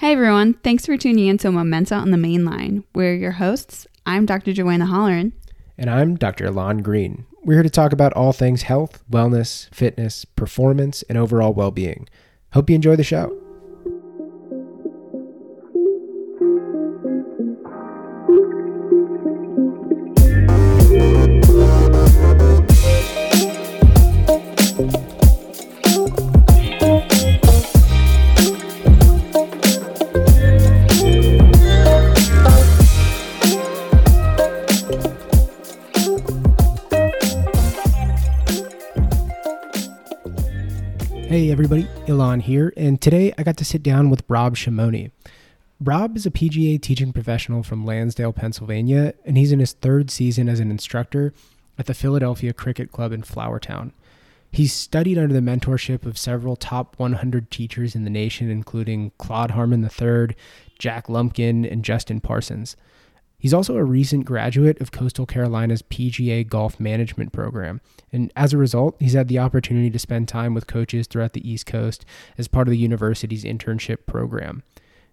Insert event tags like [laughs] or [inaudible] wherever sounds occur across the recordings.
Hey everyone, thanks for tuning in to Momenta on the Main Line. We're your hosts. I'm Dr. Joanna Holleran. And I'm Dr. Ilan Green. We're here to talk about all things health, wellness, fitness, performance, and overall well being. Hope you enjoy the show. Everybody, here, and today I got to sit down with Rob Schimony. Rob is a PGA teaching professional from Lansdale, Pennsylvania, and he's in his third season as an instructor at the Philadelphia Cricket Club in Flourtown. He's studied under the mentorship of several top 100 teachers in the nation, including Claude Harmon III, Jack Lumpkin, and Justin Parsons. He's also a recent graduate of Coastal Carolina's PGA Golf Management Program. And as a result, he's had the opportunity to spend time with coaches throughout the East Coast as part of the university's internship program.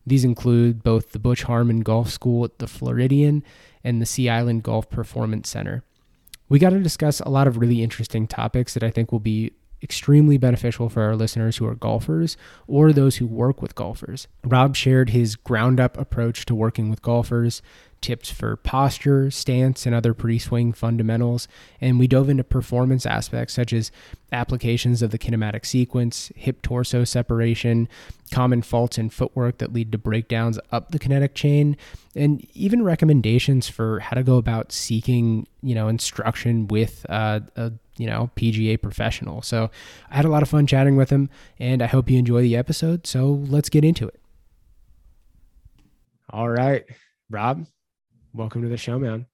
These include both the Butch Harmon Golf School at the Floridian and the Sea Island Golf Performance Center. We got to discuss a lot of really interesting topics that I think will be extremely beneficial for our listeners who are golfers or those who work with golfers. Rob shared his ground up approach to working with golfers, tips for posture, stance, and other pre swing fundamentals. And we dove into performance aspects such as applications of the kinematic sequence, hip torso separation, common faults in footwork that lead to breakdowns up the kinetic chain, and even recommendations for how to go about seeking, you know, instruction with uh, a you know PGA professional. So I had a lot of fun chatting with him, and I hope you enjoy the episode. So let's get into it. All right, Rob, welcome to the show, man.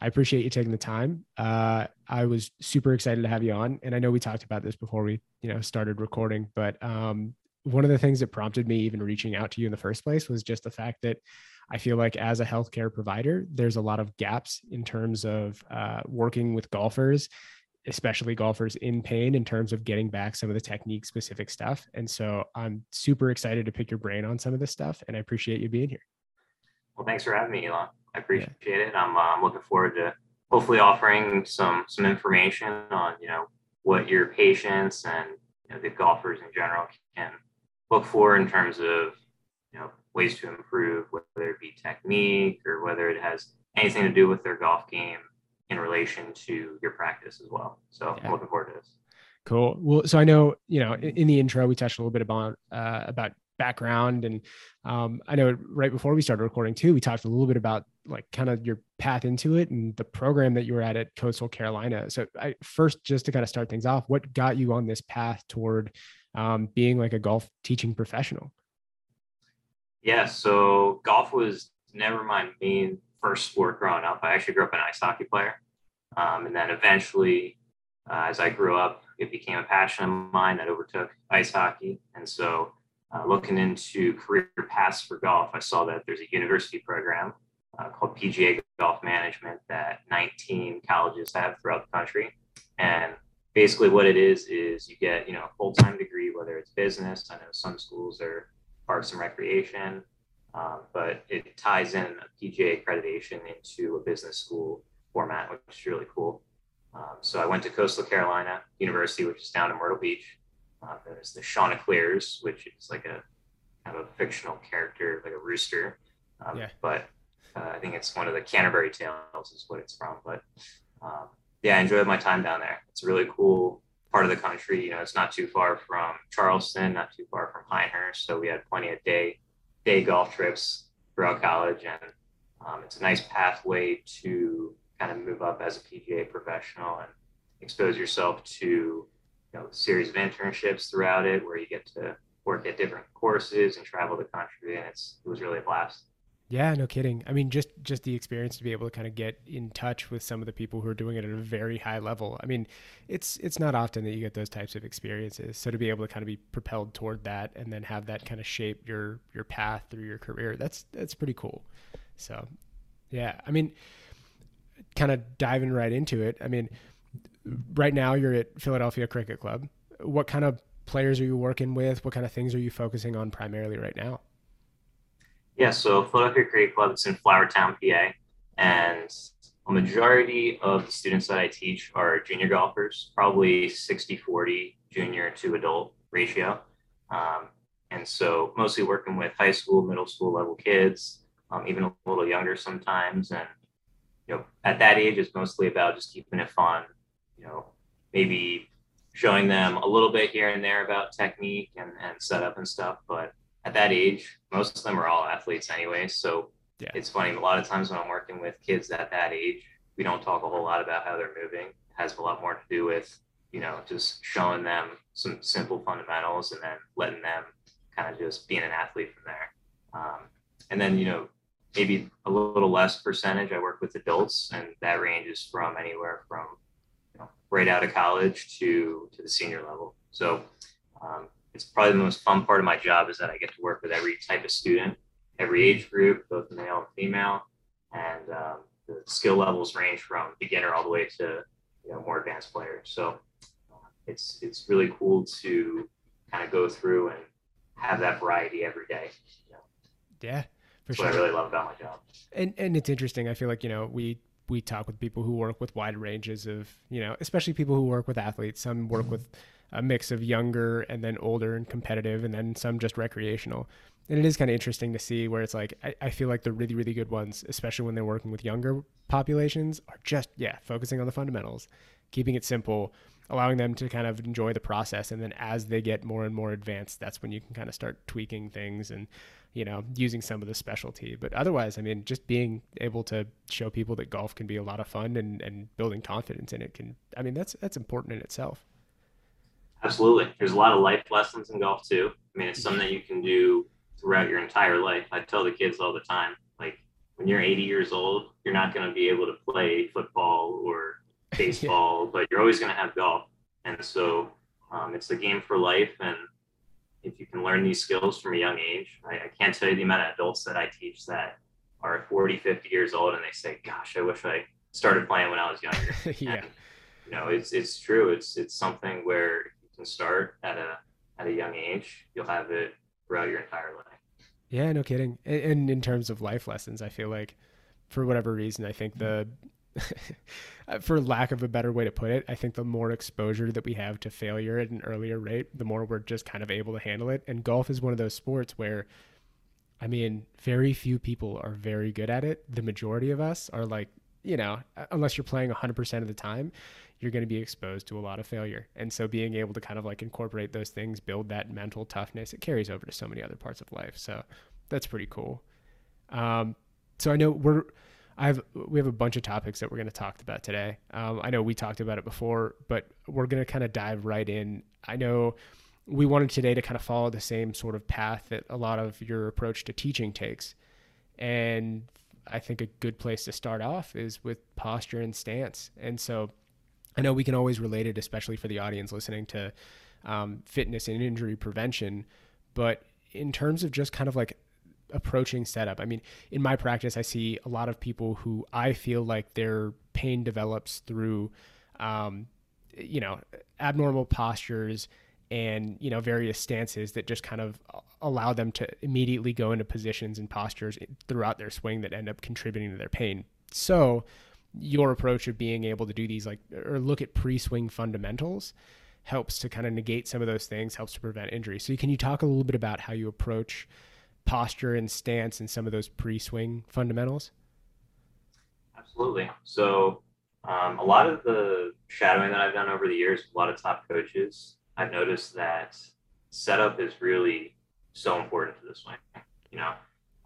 I appreciate you taking the time. Uh, I was super excited to have you on, and I know we talked about this before we, you know, started recording. But um, one of the things that prompted me even reaching out to you in the first place was just the fact that I feel like as a healthcare provider, there's a lot of gaps in terms of uh, working with golfers, especially golfers in pain, in terms of getting back some of the technique specific stuff. And so I'm super excited to pick your brain on some of this stuff, and I appreciate you being here. Well, thanks for having me, Ilan. I appreciate yeah. it. I'm, uh, I'm looking forward to hopefully offering some some information on you know what your patients and you know, the golfers in general can look for in terms of you know ways to improve, whether it be technique or whether it has anything to do with their golf game in relation to your practice as well. So yeah. I'm looking forward to this. Cool. Well, so I know you know in, in the intro we touched a little bit about uh, about background and um, i know right before we started recording too we talked a little bit about like kind of your path into it and the program that you were at at coastal carolina so i first just to kind of start things off what got you on this path toward um, being like a golf teaching professional yeah so golf was never my main first sport growing up i actually grew up an ice hockey player um, and then eventually uh, as i grew up it became a passion of mine that overtook ice hockey and so uh, looking into career paths for golf, I saw that there's a university program uh, called PGA Golf Management that 19 colleges have throughout the country. And basically, what it is is you get you know a full time degree, whether it's business. I know some schools are parks and recreation, um, but it ties in a PGA accreditation into a business school format, which is really cool. Um, so I went to Coastal Carolina University, which is down in Myrtle Beach, uh, there's the Chanticleers, which is like a kind of a fictional character, like a rooster. Um, yeah. But uh, I think it's one of the Canterbury Tales is what it's from. But um, yeah, I enjoyed my time down there. It's a really cool part of the country. You know, it's not too far from Charleston, not too far from Pinehurst. So we had plenty of day day golf trips throughout college, and um, it's a nice pathway to kind of move up as a PGA professional and expose yourself to you know, series of internships throughout it where you get to work at different courses and travel the country. And it's, it was really a blast. Yeah, no kidding. I mean, just just the experience to be able to kind of get in touch with some of the people who are doing it at a very high level. I mean, it's it's not often that you get those types of experiences. So to be able to kind of be propelled toward that and then have that kind of shape your your path through your career, that's that's pretty cool. So, yeah, I mean, kind of diving right into it. I mean, right now you're at Philadelphia Cricket Club. What kind of players are you working with? What kind of things are you focusing on primarily right now? Yeah, so Philadelphia Cricket Club, it's in Flourtown, PA. And a majority of the students that I teach are junior golfers, probably 60 40 junior to adult ratio. Um, and so mostly working with high school, middle school level kids, um, even a little younger sometimes. And, you know, at that age, it's mostly about just keeping it fun, you know, maybe showing them a little bit here and there about technique and, and setup and stuff. But at that age, most of them are all athletes anyway. So yeah. it's funny. A lot of times when I'm working with kids at that age, we don't talk a whole lot about how they're moving. It has a lot more to do with, you know, just showing them some simple fundamentals and then letting them kind of just being an athlete from there. Um, and then, you know, maybe a little less percentage. I work with adults, and that ranges from anywhere from you know, right out of college to to the senior level. So um, it's probably the most fun part of my job is that I get to work with every type of student, every age group, both male and female, and um, the skill levels range from beginner all the way to you know more advanced players. So uh, it's it's really cool to kind of go through and have that variety every day. You know? Yeah, for That's sure. What I really love about my job. And and it's interesting. I feel like you know we we talk with people who work with wide ranges of you know especially people who work with athletes. Some work with a mix of younger and then older and competitive, and then some just recreational. And it is kind of interesting to see where it's like, I, I feel like the really, really good ones, especially when they're working with younger populations, are just, yeah, focusing on the fundamentals, keeping it simple, allowing them to kind of enjoy the process. And then as they get more and more advanced, that's when you can kind of start tweaking things and, you know, using some of the specialty. But otherwise, I mean, just being able to show people that golf can be a lot of fun and, and building confidence in it can, I mean, that's, that's important in itself. Absolutely. There's a lot of life lessons in golf too. I mean, it's something that you can do throughout your entire life. I tell the kids all the time, like when you're 80 years old, you're not going to be able to play football or [laughs] baseball, yeah. but you're always going to have golf. And so um, it's a game for life. And if you can learn these skills from a young age, I, I can't tell you the amount of adults that I teach that are 40, 50 years old and they say, gosh, I wish I started playing when I was younger. [laughs] yeah. And, you know, it's, it's true. It's, it's something where can start at a at a young age, you'll have it throughout your entire life. Yeah, no kidding. And in terms of life lessons, I feel like for whatever reason, I think the [laughs] for lack of a better way to put it, I think the more exposure that we have to failure at an earlier rate, the more we're just kind of able to handle it. And golf is one of those sports where I mean, very few people are very good at it. The majority of us are like, you know, unless you're playing 100% of the time, you're going to be exposed to a lot of failure. And so being able to kind of like incorporate those things, build that mental toughness, it carries over to so many other parts of life. So that's pretty cool. Um, so I know we're, I have, we have a bunch of topics that we're going to talk about today. Um, I know we talked about it before, but we're going to kind of dive right in. I know we wanted today to kind of follow the same sort of path that a lot of your approach to teaching takes. And I think a good place to start off is with posture and stance. And so I know we can always relate it, especially for the audience listening to um, fitness and injury prevention. But in terms of just kind of like approaching setup, I mean, in my practice, I see a lot of people who I feel like their pain develops through, um, you know, abnormal postures and you know various stances that just kind of allow them to immediately go into positions and postures throughout their swing that end up contributing to their pain. So your approach of being able to do these like or look at pre-swing fundamentals helps to kind of negate some of those things helps to prevent injury. So can you talk a little bit about how you approach posture and stance and some of those pre-swing fundamentals? Absolutely. So um, a lot of the shadowing that i've done over the years a lot of top coaches i've noticed that setup is really so important to the swing you know?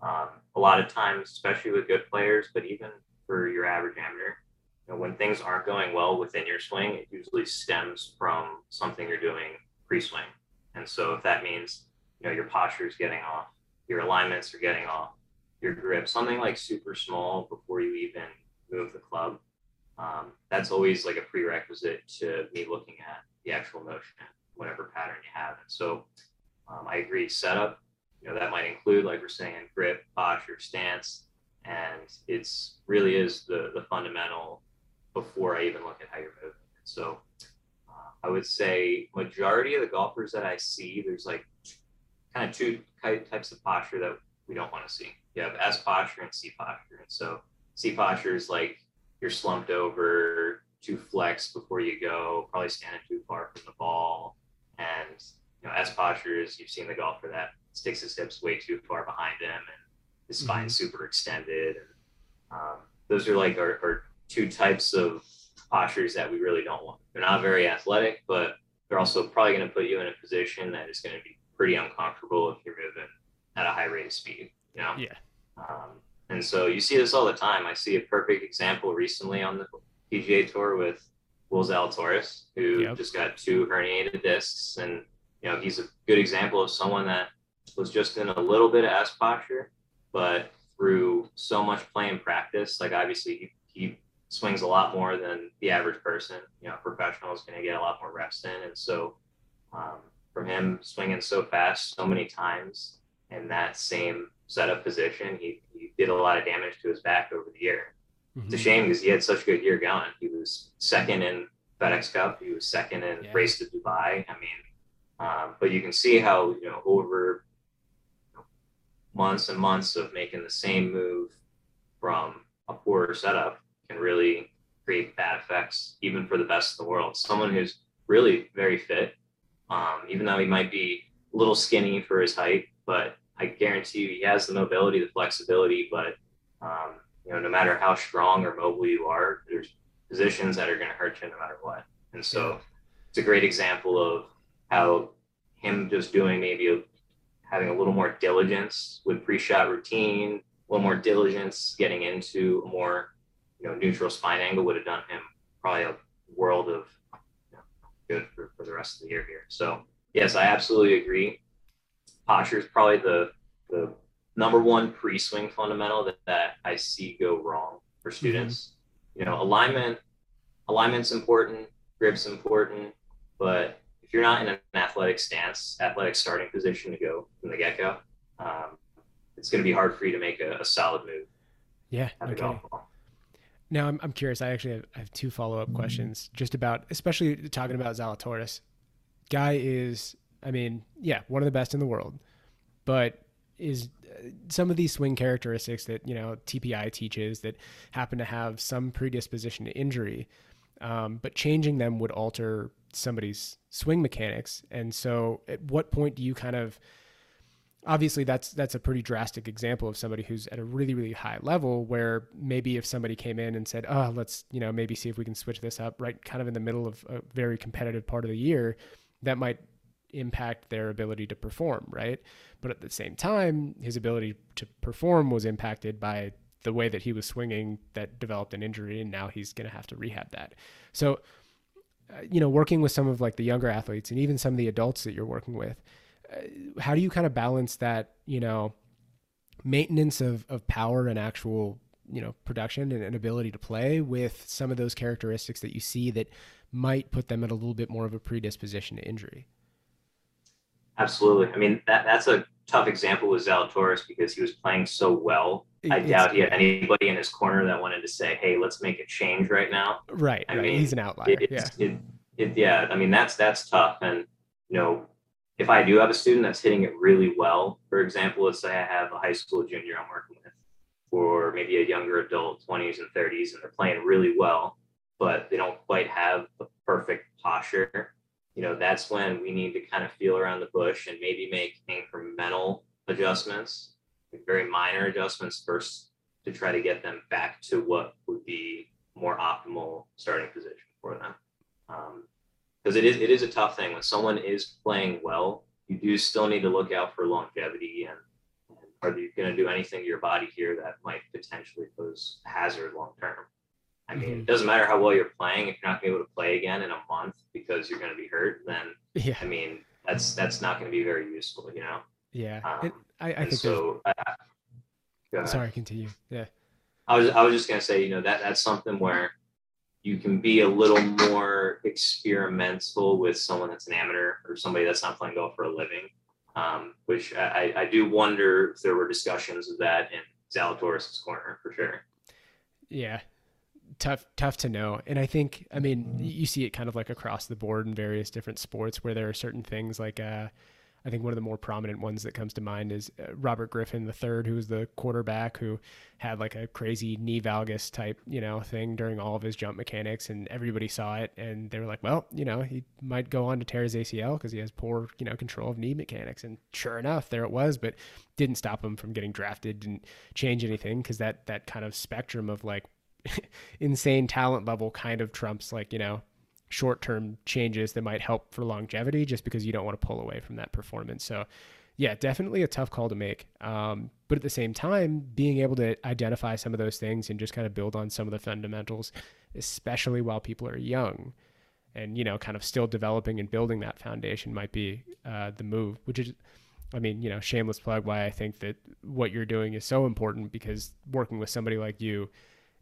Um, a lot of times especially with good players but even for your average amateur. You know, when things aren't going well within your swing, it usually stems from something you're doing pre-swing. And so if that means, you know, your posture is getting off, your alignments are getting off, your grip, something like super small before you even move the club, um, that's always like a prerequisite to me looking at the actual motion, whatever pattern you have. And so um, I agree, setup, you know, that might include, like we're saying, grip, posture, stance, and it's really is the the fundamental before I even look at how you're moving. So uh, I would say majority of the golfers that I see, there's like kind of two types of posture that we don't want to see. You have S posture and C posture. And so C posture is like you're slumped over, too flexed before you go, probably standing too far from the ball. And you know, S posture is you've seen the golfer that sticks his hips way too far behind him and spine mm-hmm. super extended. And um, those are like our, our two types of postures that we really don't want. They're not very athletic, but they're also probably going to put you in a position that is going to be pretty uncomfortable if you're moving at a high rate of speed. You know? Yeah. Um, and so you see this all the time. I see a perfect example recently on the PGA Tour with Will Zalatoris, who yep. just got two herniated discs, and you know he's a good example of someone that was just in a little bit of S posture, but through so much play and practice, like obviously he, he swings a lot more than the average person. You know, professional is going to get a lot more reps in, and so um, from him swinging so fast so many times in that same setup position, he, he did a lot of damage to his back over the year. Mm-hmm. It's a mm-hmm. shame because he had such a good year going. He was second in FedEx Cup. He was second in yeah. race to Dubai. I mean, um, but you can see how you know over months and months of making the same move from a poorer setup can really create bad effects, even for the best in the world. Someone who's really very fit, um, even though he might be a little skinny for his height, but I guarantee you he has the mobility, the flexibility, but um, you know, no matter how strong or mobile you are, there's positions that are going to hurt you no matter what. And so it's a great example of how him just doing maybe a, having a little more diligence with pre-shot routine, a little more diligence getting into a more you know neutral spine angle would have done him probably a world of you know, good for, for the rest of the year here. So yes, I absolutely agree. Posture is probably the the number one pre-swing fundamental that, that I see go wrong for mm-hmm. students. Mm-hmm. You know, alignment alignment's important, grip's important, but if you're not in an athletic stance, athletic starting position to go from the get-go, um, it's going to be hard for you to make a, a solid move. Yeah. Okay. Now I'm, I'm curious. I actually have, I have two follow up questions just about, especially talking about Zalatoris. Guy is, I mean, yeah, one of the best in the world, but is uh, some of these swing characteristics that you know TPI teaches that happen to have some predisposition to injury, um, but changing them would alter somebody's swing mechanics. And so, at what point do you kind of obviously that's that's a pretty drastic example of somebody who's at a really really high level where maybe if somebody came in and said oh let's you know maybe see if we can switch this up right kind of in the middle of a very competitive part of the year that might impact their ability to perform right? But at the same time his ability to perform was impacted by the way that he was swinging that developed an injury and now he's going to have to rehab that. So uh, you know working with some of like the younger athletes and even some of the adults that you're working with Uh, how do you kind of balance that, you know, maintenance of, of power and actual, you know, production and, and ability to play with some of those characteristics that you see that might put them at a little bit more of a predisposition to injury? Absolutely. I mean, that that's a tough example with Zalatoris because he was playing so well. I it's, doubt he had anybody in his corner that wanted to say, "Hey, let's make a change right now." Right. I right. mean, he's an outlier. It, yeah. It, it, yeah. I mean, that's that's tough, and you know, if I do have a student that's hitting it really well, for example, let's say I have a high school junior I'm working with, or maybe a younger adult, 20s and 30s, and they're playing really well, but they don't quite have the perfect posture, you know, that's when we need to kind of feel around the bush and maybe make incremental adjustments, very minor adjustments first to try to get them back to what would be more optimal starting position for them. Um, because it is it is a tough thing when someone is playing well. You do still need to look out for longevity and, and are you going to do anything to your body here that might potentially pose hazard long term? I mean, mm-hmm. it doesn't matter how well you're playing if you're not going to be able to play again in a month because you're going to be hurt. Then yeah. I mean, that's that's not going to be very useful, you know. Yeah, um, it, I, I think so. Uh, sorry, continue. Yeah, I was I was just going to say, you know, that that's something where you can be a little more experimental with someone that's an amateur or somebody that's not playing golf for a living. Um, which I, I do wonder if there were discussions of that in Zalatoris' corner for sure. Yeah, tough tough to know and i think i mean you see it kind of like across the board in various different sports where there are certain things like uh I think one of the more prominent ones that comes to mind is uh, Robert Griffin III, who was the quarterback who had like a crazy knee valgus type, you know, thing during all of his jump mechanics, and everybody saw it, and they were like, well, you know, he might go on to tear his ACL because he has poor, you know, control of knee mechanics, and sure enough, there it was, but didn't stop him from getting drafted, didn't change anything because that that kind of spectrum of like [laughs] insane talent level kind of trumps like you know short term changes that might help for longevity just because you don't want to pull away from that performance. So, yeah, definitely a tough call to make. Um, but at the same time, being able to identify some of those things and just kind of build on some of the fundamentals, especially while people are young and, you know, kind of still developing and building that foundation might be uh, the move, which is, I mean, you know, shameless plug why I think that what you're doing is so important because working with somebody like you,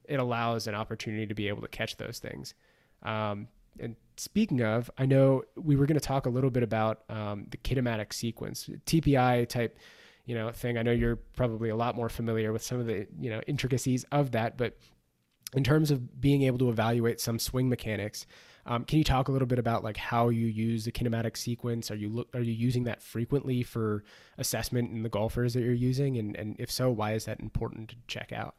it allows an opportunity to be able to catch those things. Um, and speaking of, I know we were going to talk a little bit about um, the kinematic sequence, TPI type, you know, thing. I know you're probably a lot more familiar with some of the you know intricacies of that, but in terms of being able to evaluate some swing mechanics, um, can you talk a little bit about like how you use the kinematic sequence? Are you look, are you using that frequently for assessment in the golfers that you're using, and and if so, why is that important to check out?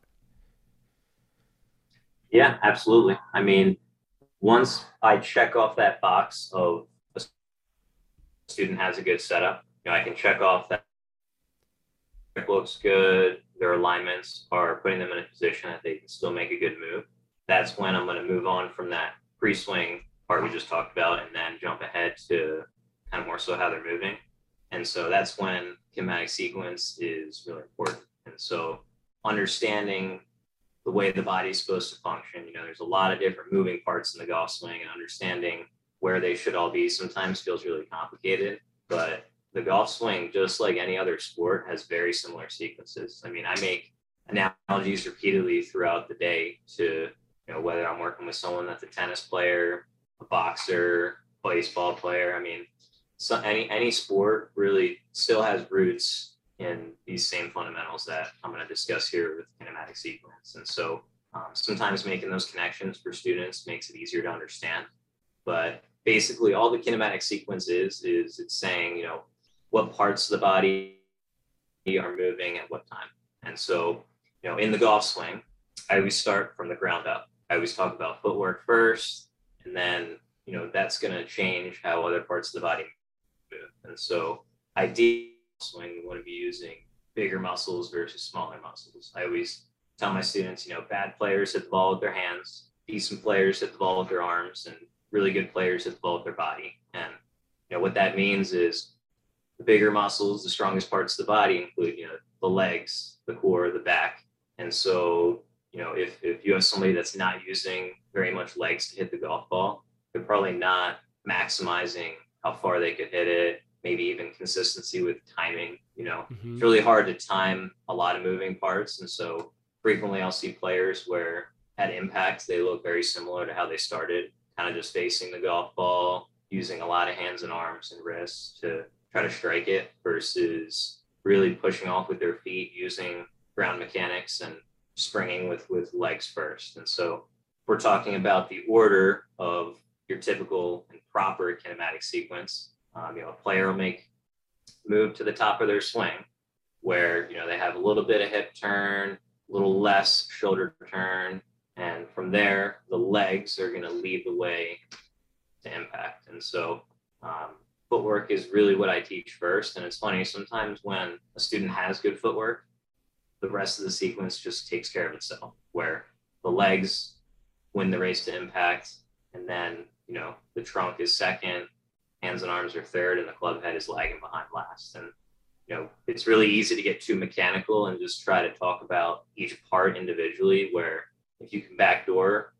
Yeah, absolutely. I mean, once I check off that box of a student has a good setup, you know, I can check off that looks good, their alignments are putting them in a position that they can still make a good move. That's when I'm going to move on from that pre-swing part we just talked about and then jump ahead to kind of more so how they're moving. And so that's when kinematic sequence is really important. And so understanding the way the body's supposed to function. You know, there's a lot of different moving parts in the golf swing and understanding where they should all be sometimes feels really complicated. But the golf swing, just like any other sport, has very similar sequences. I mean, I make analogies repeatedly throughout the day to, you know, whether I'm working with someone that's a tennis player, a boxer, baseball player. I mean, so any any sport really still has roots in these same fundamentals that I'm going to discuss here with kinematic sequence. And so um, sometimes making those connections for students makes it easier to understand. But basically, all the kinematic sequence is, is it's saying, you know, what parts of the body are moving at what time. And so, you know, in the golf swing, I always start from the ground up. I always talk about footwork first, and then, you know, that's going to change how other parts of the body move. And so, ideally, swing, we want to be using bigger muscles versus smaller muscles. I always tell my students, you know, bad players hit the ball with their hands, decent players hit the ball with their arms, and really good players hit the ball with their body. And you know what that means is the bigger muscles, the strongest parts of the body include, you know, the legs, the core, the back. And so, you know, if if you have somebody that's not using very much legs to hit the golf ball, they're probably not maximizing how far they could hit it, maybe even consistency with timing. You know, mm-hmm. it's really hard to time a lot of moving parts. And so frequently I'll see players where at impact they look very similar to how they started, kind of just facing the golf ball, using a lot of hands and arms and wrists to try to strike it versus really pushing off with their feet, using ground mechanics and springing with with legs first. And so we're talking about the order of your typical and proper kinematic sequence um, you know, a player will make move to the top of their swing where, you know, they have a little bit of hip turn, a little less shoulder turn. And from there, the legs are going to lead the way to impact. And so, um, footwork is really what I teach first. And it's funny, sometimes when a student has good footwork, the rest of the sequence just takes care of itself, where the legs win the race to impact. And then, you know, the trunk is second, hands and arms are third, and the club head is lagging behind last. And you know, it's really easy to get too mechanical and just try to talk about each part individually. Where if you can backdoor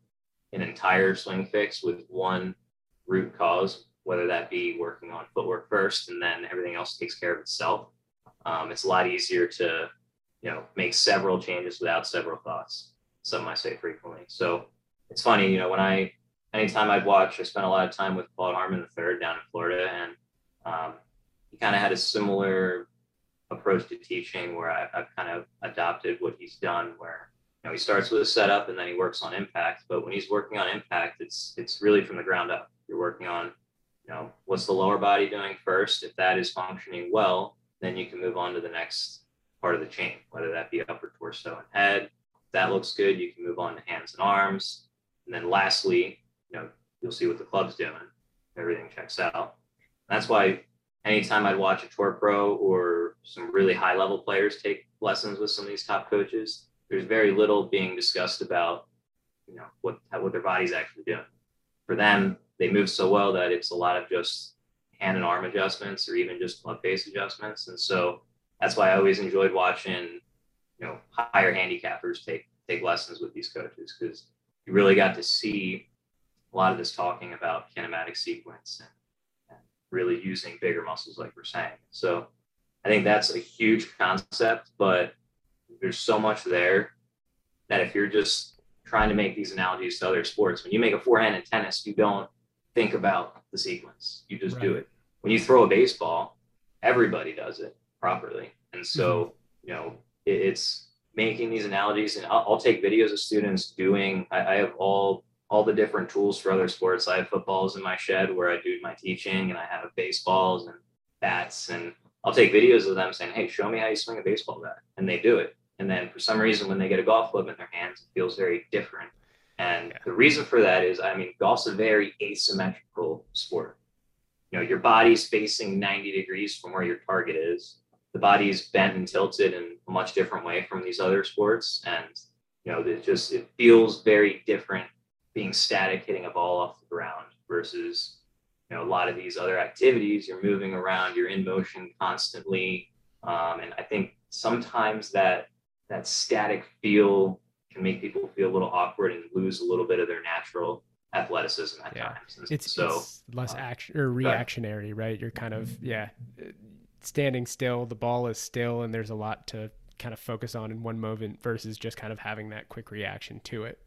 an entire swing fix with one root cause, whether that be working on footwork first and then everything else takes care of itself, um, it's a lot easier to you know make several changes without several thoughts. Some I say frequently. So it's funny, you know, when I anytime I'd watch, I spent a lot of time with Claude Harmon III down in Florida, and um, he kind of had a similar approach to teaching where I, have kind of adopted what he's done, where you know he starts with a setup and then he works on impact. But when he's working on impact, it's it's really from the ground up. You're working on you know, what's the lower body doing first? If that is functioning well, then you can move on to the next part of the chain, whether that be upper torso and head. If that looks good, you can move on to hands and arms. And then lastly, you know, you'll see what the club's doing. Everything checks out. That's why anytime I'd watch a tour pro or some really high level players take lessons with some of these top coaches, there's very little being discussed about, you know, what what their body's actually doing. For them, they move so well that it's a lot of just hand and arm adjustments or even just club face adjustments. And so that's why I always enjoyed watching, you know, higher handicappers take take lessons with these coaches because you really got to see a lot of this talking about kinematic sequence and, and really using bigger muscles like we're saying. So I think that's a huge concept, but there's so much there that if you're just trying to make these analogies to other sports, when you make a forehand in tennis, you don't think about the sequence. You just right. do it. When you throw a baseball, everybody does it properly. And so, mm-hmm. you know, it, it's making these analogies and I'll, I'll take videos of students doing, I, I, have all, all the different tools for other sports. I have footballs in my shed where I do my teaching and I have baseballs and bats and I'll take videos of them saying, Hey, show me how you swing a baseball bat. And they do it. And then for some reason, when they get a golf club in their hands, it feels very different. And yeah. the reason for that is, I mean, golf's a very asymmetrical sport. You know, your body's facing 90 degrees from where your target is. The body's bent and tilted in a much different way from these other sports. And, you know, it just, it feels very different being static, hitting a ball off the ground versus, you know, a lot of these other activities. You're moving around, you're in motion constantly. Um, and I think sometimes that, that static feel can make people feel a little awkward and lose a little bit of their natural athleticism at yeah. times. It's so it's less uh, action or reactionary, right? You're kind of yeah, standing still. The ball is still, and there's a lot to kind of focus on in one moment versus just kind of having that quick reaction to it.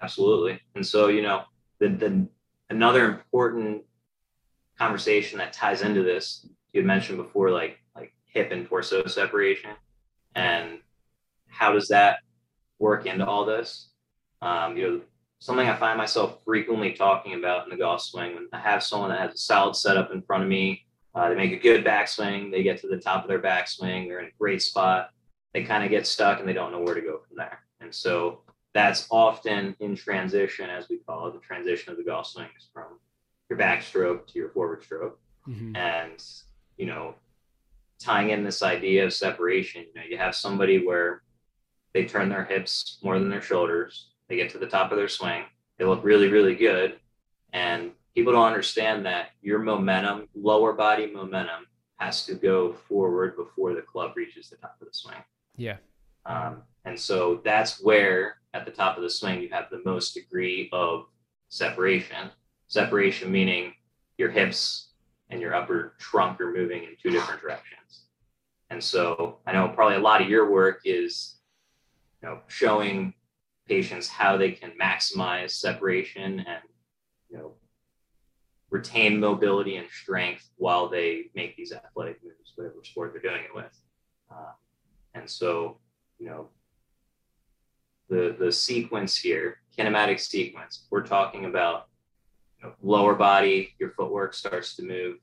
Absolutely, and so you know the the another important conversation that ties into this you had mentioned before, like like hip and torso separation, and how does that work into all this? Um, you know, something I find myself frequently talking about in the golf swing when I have someone that has a solid setup in front of me. Uh, they make a good backswing. They get to the top of their backswing. They're in a great spot. They kind of get stuck and they don't know where to go from there. And so that's often in transition, as we call it. The transition of the golf swing is from your backstroke to your forward stroke. Mm-hmm. And, you know, tying in this idea of separation, you know, you have somebody where they turn their hips more than their shoulders. They get to the top of their swing. They look really, really good. And people don't understand that your momentum, lower body momentum, has to go forward before the club reaches the top of the swing. Yeah. Um, and so that's where at the top of the swing you have the most degree of separation. Separation meaning your hips and your upper trunk are moving in two different directions. And so I know probably a lot of your work is you know, showing patients how they can maximize separation and, you know, retain mobility and strength while they make these athletic moves, whatever sport they're doing it with. Uh, and so, you know, the the sequence here, kinematic sequence, we're talking about you know, lower body, your footwork starts to move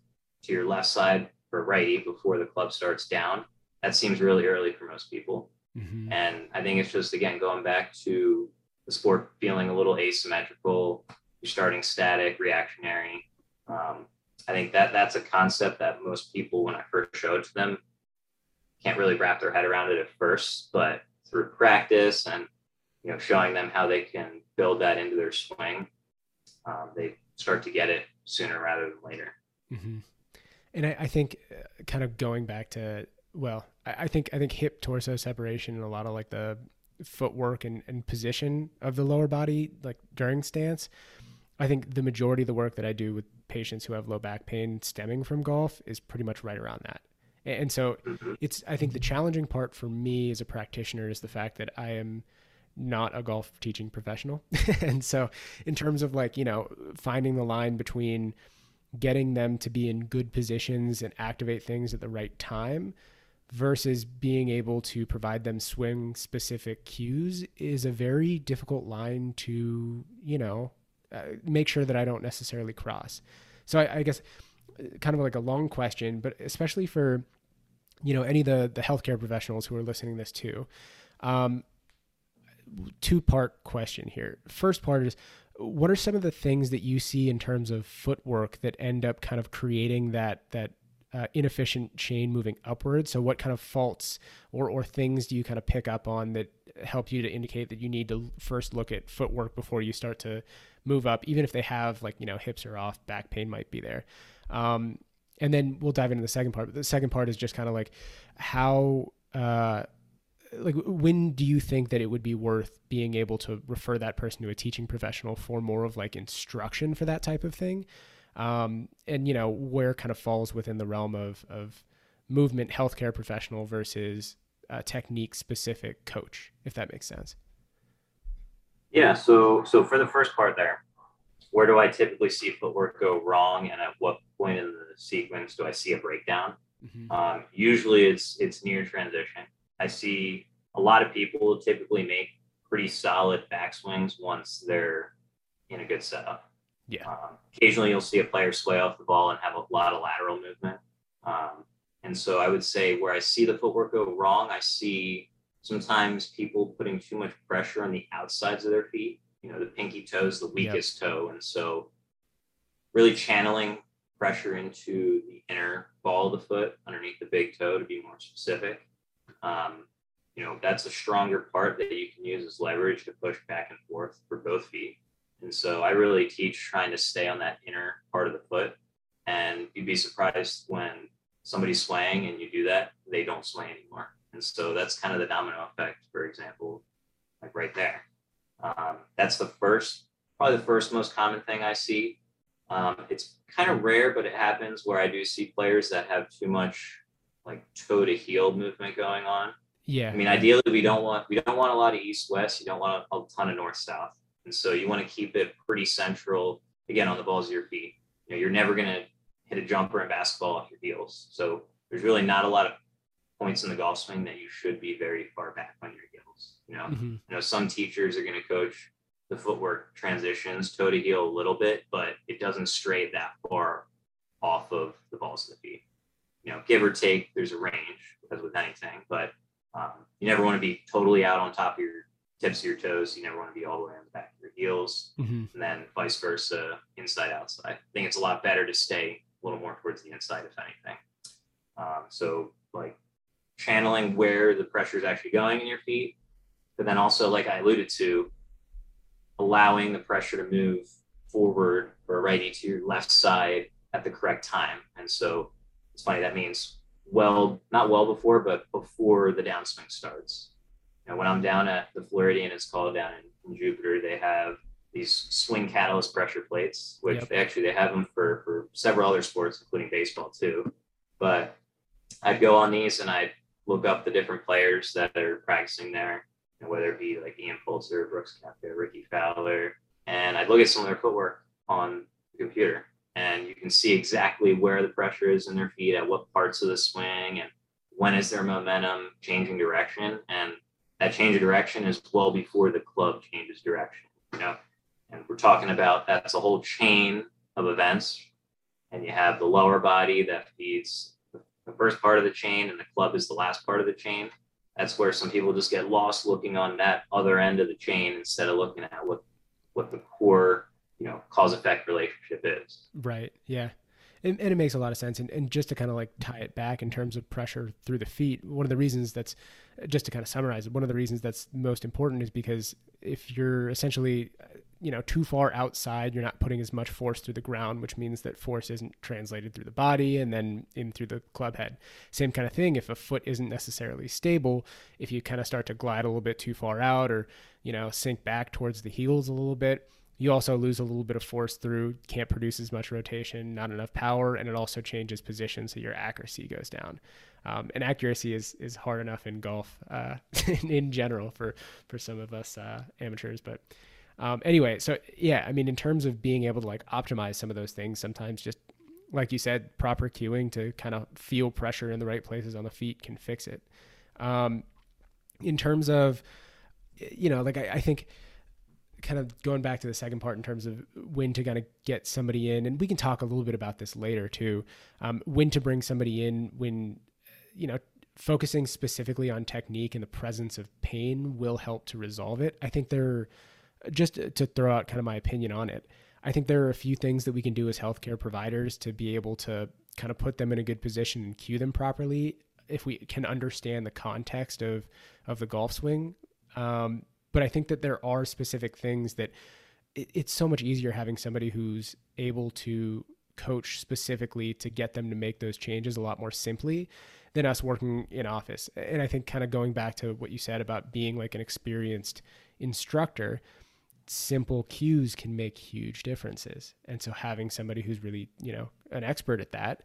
to your left side for righty before the club starts down. That seems really early for most people. Mm-hmm. And I think it's just, again, going back to the sport feeling a little asymmetrical, you're starting static, reactionary. Um, I think that that's a concept that most people, when I first showed to them, can't really wrap their head around it at first, but through practice and you know showing them how they can build that into their swing, um, they start to get it sooner rather than later. Mm-hmm. And I, I think, uh, kind of going back to well, I, think I think hip torso separation and a lot of like the footwork and, and position of the lower body like during stance. I think the majority of the work that I do with patients who have low back pain stemming from golf is pretty much right around that. And so it's I think the challenging part for me as a practitioner is the fact that I am not a golf teaching professional. [laughs] and so in terms of like, you know, finding the line between getting them to be in good positions and activate things at the right time versus being able to provide them swing specific cues is a very difficult line to, you know, uh, make sure that I don't necessarily cross. So I, I guess uh, kind of like a long question, but especially for you know any of the the healthcare professionals who are listening to this too. Um, two part question here. First part is what are some of the things that you see in terms of footwork that end up kind of creating that that uh, inefficient chain moving upwards? So what kind of faults or or things do you kind of pick up on that help you to indicate that you need to first look at footwork before you start to move up, even if they have like you know hips are off, back pain might be there. Um, and then we'll dive into the second part. But the second part is just kind of like how uh, like when do you think that it would be worth being able to refer that person to a teaching professional for more of like instruction for that type of thing? Um, and you know where kind of falls within the realm of of movement healthcare professional versus technique specific coach if that makes sense? Yeah so so for the first part there where do i typically see footwork go wrong and at what point in the sequence do i see a breakdown? Mm-hmm. um, usually it's it's near transition I see a lot of people typically make pretty solid backswings once they're in a good setup. Yeah. Um, occasionally, you'll see a player sway off the ball and have a lot of lateral movement. Um, and so I would say where I see the footwork go wrong, I see sometimes people putting too much pressure on the outsides of their feet. You know, the pinky toe is the weakest yep. toe. And so really channeling pressure into the inner ball of the foot underneath the big toe to be more specific um, you know, that's a stronger part that you can use as leverage to push back and forth for both feet. And so I really teach trying to stay on that inner part of the foot. And you'd be surprised when somebody's swaying and you do that, they don't sway anymore. And so that's kind of the domino effect, for example, like right there. Um, that's the first, probably the first most common thing I see. Um, it's kind of rare, but it happens where I do see players that have too much like toe to heel movement going on. Yeah. I mean, ideally, we don't want we don't want a lot of east west. You don't want a, a ton of north south, and so you want to keep it pretty central. Again, on the balls of your feet. You know, you're never going to hit a jumper in basketball off your heels. So there's really not a lot of points in the golf swing that you should be very far back on your heels. You know, mm-hmm. you know, some teachers are going to coach the footwork transitions toe to heel a little bit, but it doesn't stray that far off of the balls of the feet you know, give or take, there's a range as with anything, but um, you never want to be totally out on top of your tips of your toes. You never want to be all the way on the back of your heels, mm-hmm. and then vice versa, inside outside. I think it's a lot better to stay a little more towards the inside, if anything. Um, so like channeling where the pressure is actually going in your feet, but then also, like I alluded to, allowing the pressure to move forward or righty to your left side at the correct time. And so it's funny that means well not well before but before the downswing starts. You know when i'm down at the floridian it's called down in, in jupiter they have these swing catalyst pressure plates which yep. they actually they have them for for several other sports including baseball too. But i'd go on these and i'd look up the different players that are practicing there you know, whether it be like ian poulter brooks koepka ricky fowler and i'd look at some of their footwork on the computer and you can see exactly where the pressure is in their feet at what parts of the swing and when is their momentum changing direction. And that change of direction is well before the club changes direction you know? And we're talking about that's a whole chain of events. And you have the lower body that feeds the first part of the chain and the club is the last part of the chain. That's where some people just get lost looking on that other end of the chain instead of looking at what what the core you know cause effect relationship is. Right. Yeah. And, and, it makes a lot of sense. And, and just to kind of like tie it back in terms of pressure through the feet one of the reasons that's just to kind of summarize it one of the reasons that's most important is because if you're essentially you know too far outside you're not putting as much force through the ground which means that force isn't translated through the body and then in through the club head. Same kind of thing if a foot isn't necessarily stable if you kind of start to glide a little bit too far out or you know sink back towards the heels a little bit you also lose a little bit of force through, can't produce as much rotation, not enough power, and it also changes position, so your accuracy goes down. Um, and accuracy is is hard enough in golf uh, [laughs] in general for for some of us uh, amateurs. But um, anyway, so yeah, I mean, in terms of being able to like optimize some of those things, sometimes just like you said, proper cueing to kind of feel pressure in the right places on the feet can fix it. Um, in terms of, you know, like I, I think kind of going back to the second part in terms of when to kind of get somebody in, and we can talk a little bit about this later too. Um, when to bring somebody in, when you know, focusing specifically on technique and the presence of pain will help to resolve it. I think there, just to throw out kind of my opinion on it, I think there are a few things that we can do as healthcare providers to be able to kind of put them in a good position and cue them properly if we can understand the context of of the golf swing. Um, but I think that there are specific things that it, it's so much easier having somebody who's able to coach specifically to get them to make those changes a lot more simply than us working in office. And I think kind of going back to what you said about being like an experienced instructor, simple cues can make huge differences. And so having somebody who's really, you know, an expert at that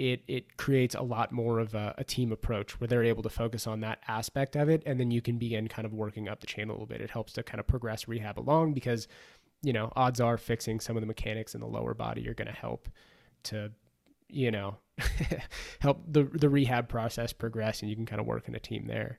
it it creates a lot more of a, a, team approach where they're able to focus on that aspect of it. And then you can begin kind of working up the chain a little bit. It helps to kind of progress rehab along because you know odds are fixing some of the mechanics in the lower body are going to help to you know [laughs] help the the rehab process progress and you can kind of work in a team there.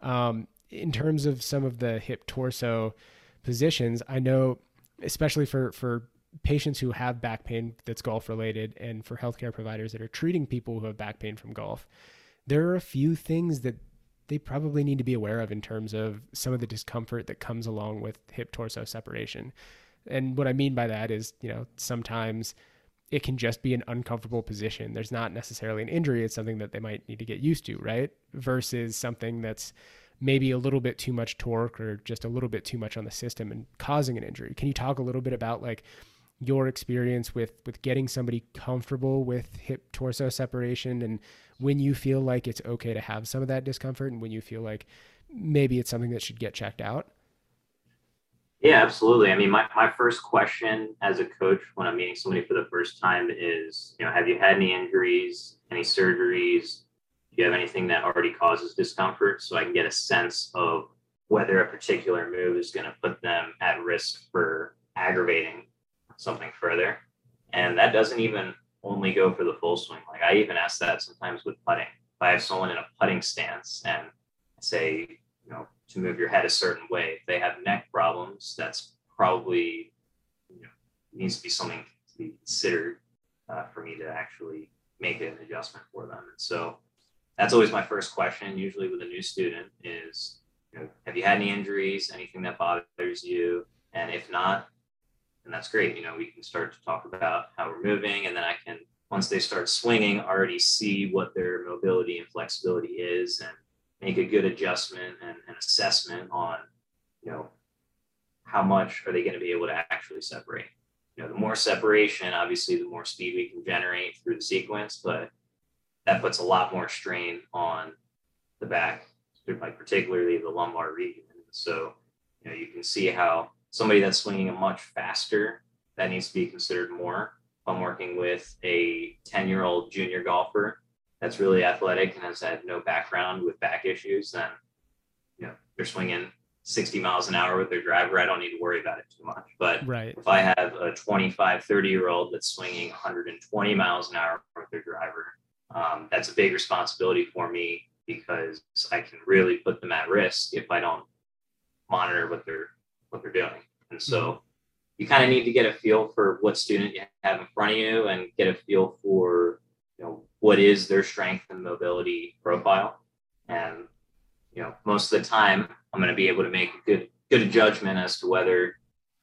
Um, in terms of some of the hip torso positions i know especially for for patients who have back pain that's golf related and for healthcare providers that are treating people who have back pain from golf, there are a few things that they probably need to be aware of in terms of some of the discomfort that comes along with hip torso separation. And what I mean by that is, you know, sometimes it can just be an uncomfortable position. There's not necessarily an injury, it's something that they might need to get used to, right? Versus something that's maybe a little bit too much torque or just a little bit too much on the system and causing an injury. Can you talk a little bit about like your experience with with getting somebody comfortable with hip torso separation and when you feel like it's okay to have some of that discomfort and when you feel like maybe it's something that should get checked out? Yeah absolutely. I mean my, my first question as a coach when i'm meeting somebody for the first time is you know have you had any injuries any surgeries? Do you have anything that already causes discomfort so i can get a sense of whether a particular move is going to put them at risk for aggravating something further. And that doesn't even only go for the full swing. Like I even ask that sometimes with putting. If I have someone in a putting stance and say, you know, to move your head a certain way, if they have neck problems, that's probably you know, needs to be something to be considered uh, for me to actually make an adjustment for them. And so that's always my first question, usually with a new student, is you know, have you had any injuries, anything that bothers you? And if not, and that's great. You know, we can start to talk about how we're moving, and then I can, once they start swinging, already see what their mobility and flexibility is, and make a good adjustment and, and assessment on, you know, how much are they going to be able to actually separate. You know, the more separation, obviously, the more speed we can generate through the sequence, but that puts a lot more strain on the back, like particularly the lumbar region. So, you know, you can see how somebody that's swinging a much faster, that needs to be considered more. If I'm working with a 10 year old junior golfer that's really athletic and has had no background with back issues, then you know they're swinging 60 miles an hour with their driver. I don't need to worry about it too much. But right. if I have a 25, 30 year old that's swinging 120 miles an hour with their driver, um, that's a big responsibility for me because I can really put them at risk if I don't monitor what they're what they're doing. And so mm-hmm. you kind of need to get a feel for what student you have in front of you and get a feel for, you know, what is their strength and mobility profile. And, you know, most of the time I'm going to be able to make a good, good judgment as to whether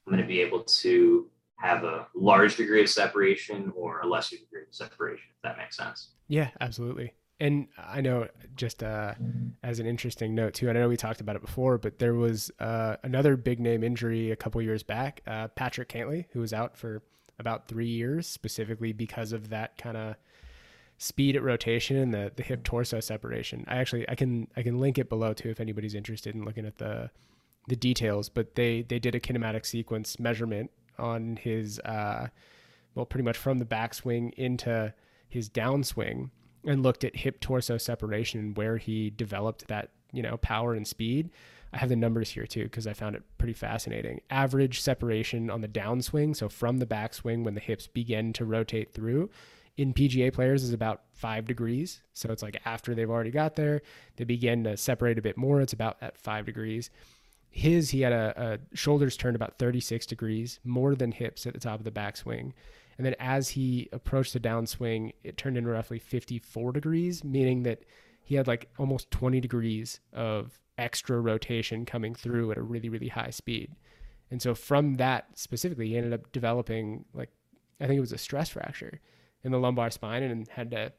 I'm going to be able to have a large degree of separation or a lesser degree of separation, if that makes sense. Yeah, absolutely. And I know just uh, as an interesting note too, and I know we talked about it before, but there was uh, another big name injury a couple years back, uh, Patrick Cantlay, who was out for about three years, specifically because of that kind of speed at rotation and the the hip torso separation. I actually I can I can link it below too if anybody's interested in looking at the the details. But they they did a kinematic sequence measurement on his uh, well pretty much from the backswing into his downswing and looked at hip torso separation and where he developed that, you know, power and speed. I have the numbers here too because I found it pretty fascinating. Average separation on the downswing, so from the backswing when the hips begin to rotate through, in PGA players is about five degrees. So it's like after they've already got there, they begin to separate a bit more. It's about at five degrees. His he had a, a, shoulders turned about 36 degrees more than hips at the top of the backswing. And then as he approached the downswing it turned in roughly 54 degrees meaning that he had like almost 20 degrees of extra rotation coming through at a really really high speed. And so from that specifically he ended up developing like i think it was a stress fracture in the lumbar spine and had to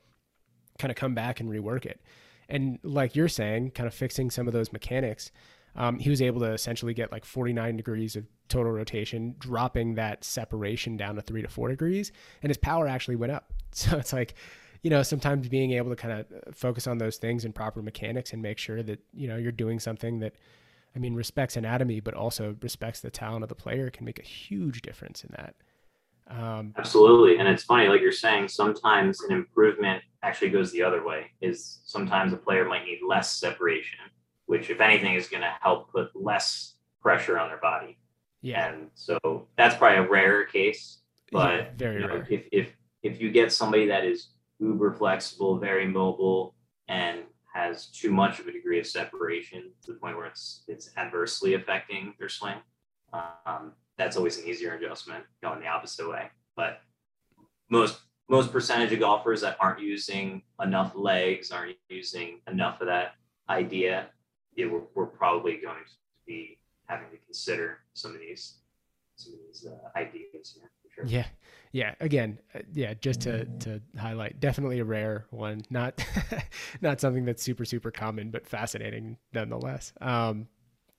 kind of come back and rework it. And like you're saying kind of fixing some of those mechanics um, he was able to essentially get like 49 degrees of total rotation, dropping that separation down to three to four degrees, and his power actually went up. [laughs] So it's like, you know, sometimes being able to kind of focus on those things and proper mechanics and make sure that you know you're doing something that, I mean, respects anatomy, but also respects the talent of the player can make a huge difference in that. Um, Absolutely, and it's funny, like you're saying, sometimes an improvement actually goes the other way. Is sometimes a player might need less separation which, if anything, is going to help put less pressure on their body. Yeah. And so that's probably a rarer case. But yeah, very you know, rare. If, if, if you get somebody that is uber flexible, very mobile, and has too much of a degree of separation to the point where it's it's adversely affecting their swing, um, that's always an easier adjustment going the opposite way. But most most percentage of golfers that aren't using enough legs, aren't using enough of that idea, yeah, we're, we're probably going to be having to consider some of these some of these uh, ideas. Sure. Yeah, yeah. Again, uh, yeah. Just to to highlight, definitely a rare one. Not [laughs] not something that's super super common, but fascinating nonetheless. Um,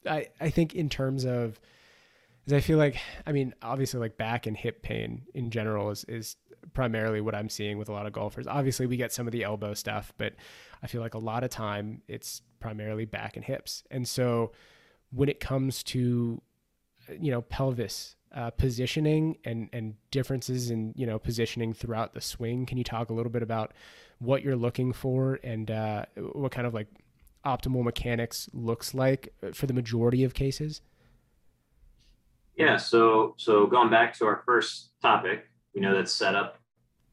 I I think in terms of, I feel like, I mean, obviously, like back and hip pain in general is is primarily what I'm seeing with a lot of golfers. Obviously, we get some of the elbow stuff, but I feel like a lot of time it's primarily back and hips. And so when it comes to you know pelvis uh, positioning and and differences in you know positioning throughout the swing, can you talk a little bit about what you're looking for and uh, what kind of like optimal mechanics looks like for the majority of cases? Yeah, so so going back to our first topic, we know that setup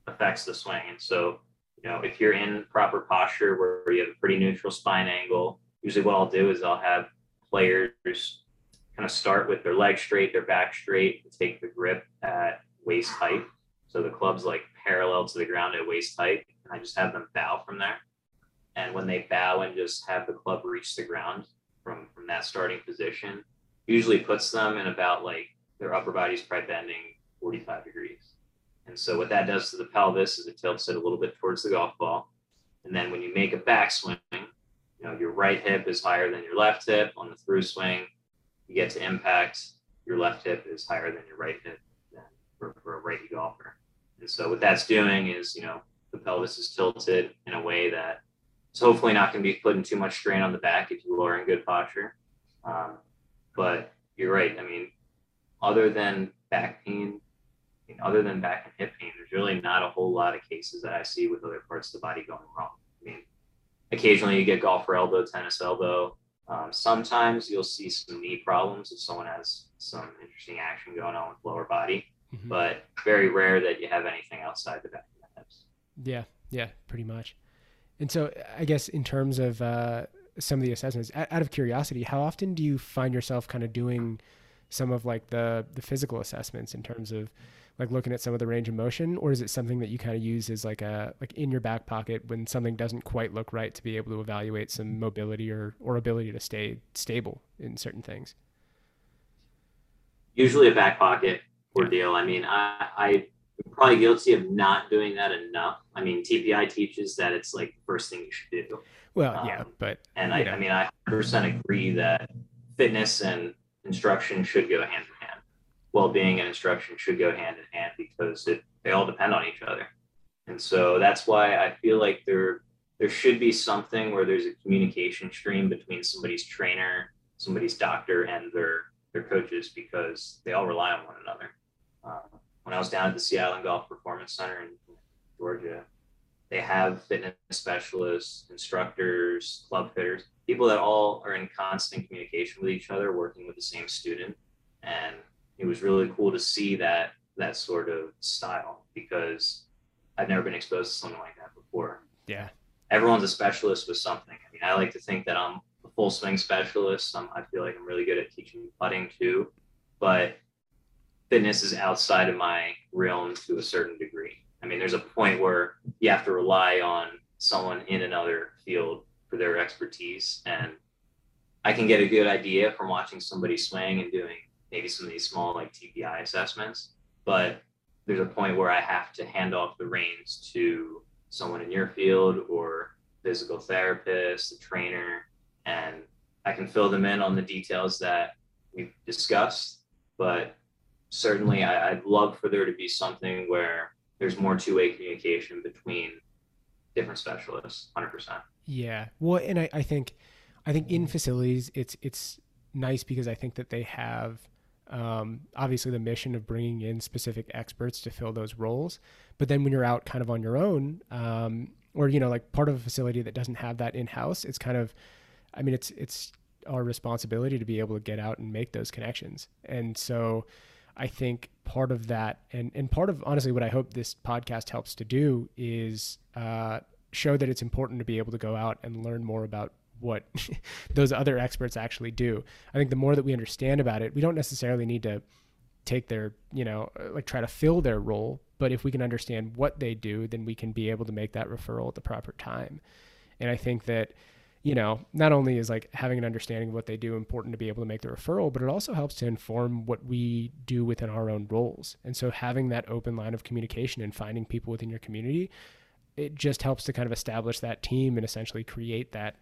affects the swing, and so you know, if you're in proper posture where you have a pretty neutral spine angle, usually what I'll do is I'll have players kind of start with their leg straight, their back straight, take the grip at waist height. So the club's like parallel to the ground at waist height. And I just have them bow from there. And when they bow and just have the club reach the ground from, from that starting position, usually puts them in about like their upper body's probably bending 45 degrees. And so what that does to the pelvis is it tilts it a little bit towards the golf ball. And then when you make a backswing, you know, your right hip is higher than your left hip on the through swing. You get to impact, your left hip is higher than your right hip for, for a righty golfer. And so what that's doing is, you know, the pelvis is tilted in a way that it's hopefully not going to be putting too much strain on the back if you are in good posture. Um, but you're right. I mean, other than back pain, other than back and hip pain, there's really not a whole lot of cases that I see with other parts of the body going wrong. I mean, occasionally you get golfer elbow, tennis elbow. Um, sometimes you'll see some knee problems if someone has some interesting action going on with lower body, mm-hmm. but very rare that you have anything outside the back of the hips. Yeah, yeah, pretty much. And so I guess in terms of uh, some of the assessments, out of curiosity, how often do you find yourself kind of doing some of like the the physical assessments in terms of like looking at some of the range of motion or is it something that you kind of use as like a like in your back pocket when something doesn't quite look right to be able to evaluate some mobility or or ability to stay stable in certain things? Usually a back pocket ordeal. I mean i i probably guilty of not doing that enough. I mean tpi teaches that it's like the first thing you should do. Well um, yeah but and I, I mean i 100% agree that fitness and instruction should go hand well-being and instruction should go hand in hand because it, they all depend on each other. And so that's why I feel like there there should be something where there's a communication stream between somebody's trainer, somebody's doctor, and their their coaches because they all rely on one another. Uh, when I was down at the Sea Island Golf Performance Center in Georgia, they have fitness specialists, instructors, club fitters, people that all are in constant communication with each other, working with the same student. And it was really cool to see that that sort of style because I've never been exposed to something like that before. Yeah. Everyone's a specialist with something. I mean, I like to think that I'm a full swing specialist. Um, I feel like I'm really good at teaching putting too, but fitness is outside of my realm to a certain degree. I mean, there's a point where you have to rely on someone in another field for their expertise. And I can get a good idea from watching somebody swing and doing maybe some of these small like TPI assessments. But there's a point where I have to hand off the reins to someone in your field or physical therapist, a trainer, and I can fill them in on the details that we've discussed. But certainly, I, would love for there to be something where there's more two-way communication between different specialists 100% yeah well and I, I think i think in facilities it's it's nice because i think that they have um, obviously the mission of bringing in specific experts to fill those roles. But then when you're out kind of on your own um, or you know like part of a facility that doesn't have that in house it's kind of i mean it's it's our responsibility to be able to get out and make those connections. And so I think part of that, and and part of honestly what I hope this podcast helps to do is uh, show that it's important to be able to go out and learn more about what [laughs] those other experts actually do. I think the more that we understand about it, we don't necessarily need to take their, you know, uh, like try to fill their role, but if we can understand what they do, then we can be able to make that referral at the proper time. And I think that you know, not only is like having an understanding of what they do important to be able to make the referral, but it also helps to inform what we do within our own roles. And so having that open line of communication and finding people within your community, it just helps to kind of establish that team and essentially create that,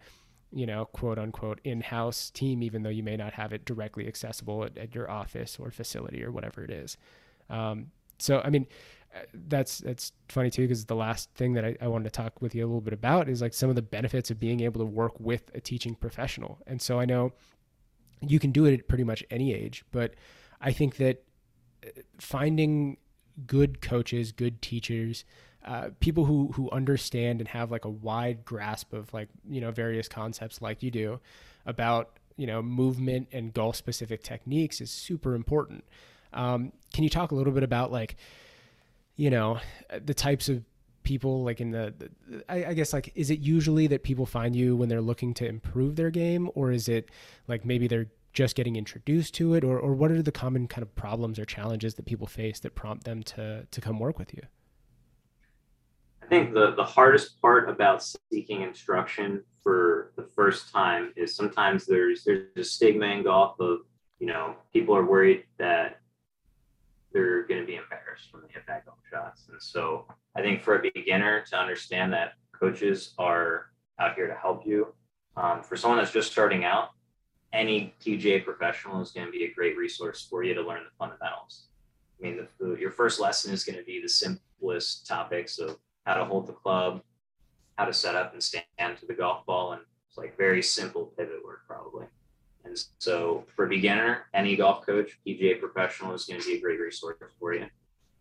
you know, quote unquote in-house team, even though you may not have it directly accessible at, at your office or facility or whatever it is. Um, so, I mean, that's that's funny too because the last thing that I, I, wanted to talk with you a little bit about is like some of the benefits of being able to work with a teaching professional and so i know you can do it at pretty much any age but i think that uh, finding good coaches good teachers uh, people who who understand and have like a wide grasp of like you know various concepts like you do about you know movement and golf specific techniques is super important. Um, can you talk a little bit about like you know, the types of people like in the, the I, I, guess like is it usually that people find you when they're looking to improve their game or is it like maybe they're just getting introduced to it or, or what are the common kind of problems or challenges that people face that prompt them to to come work with you i think the the hardest part about seeking instruction for the first time is sometimes there's there's a stigma in golf of you know people are worried that they're going to be embarrassed when they hit back golf shots. And so I think for a beginner to understand that coaches are out here to help you. Um, for someone that's just starting out, any PGA professional is going to be a great resource for you to learn the fundamentals. I mean, the, the, your first lesson is going to be the simplest topics of how to hold the club, how to set up and stand to the golf ball, and it's like very simple pivot work probably. And so for a beginner, any golf coach, PGA professional is going to be a great resource for you.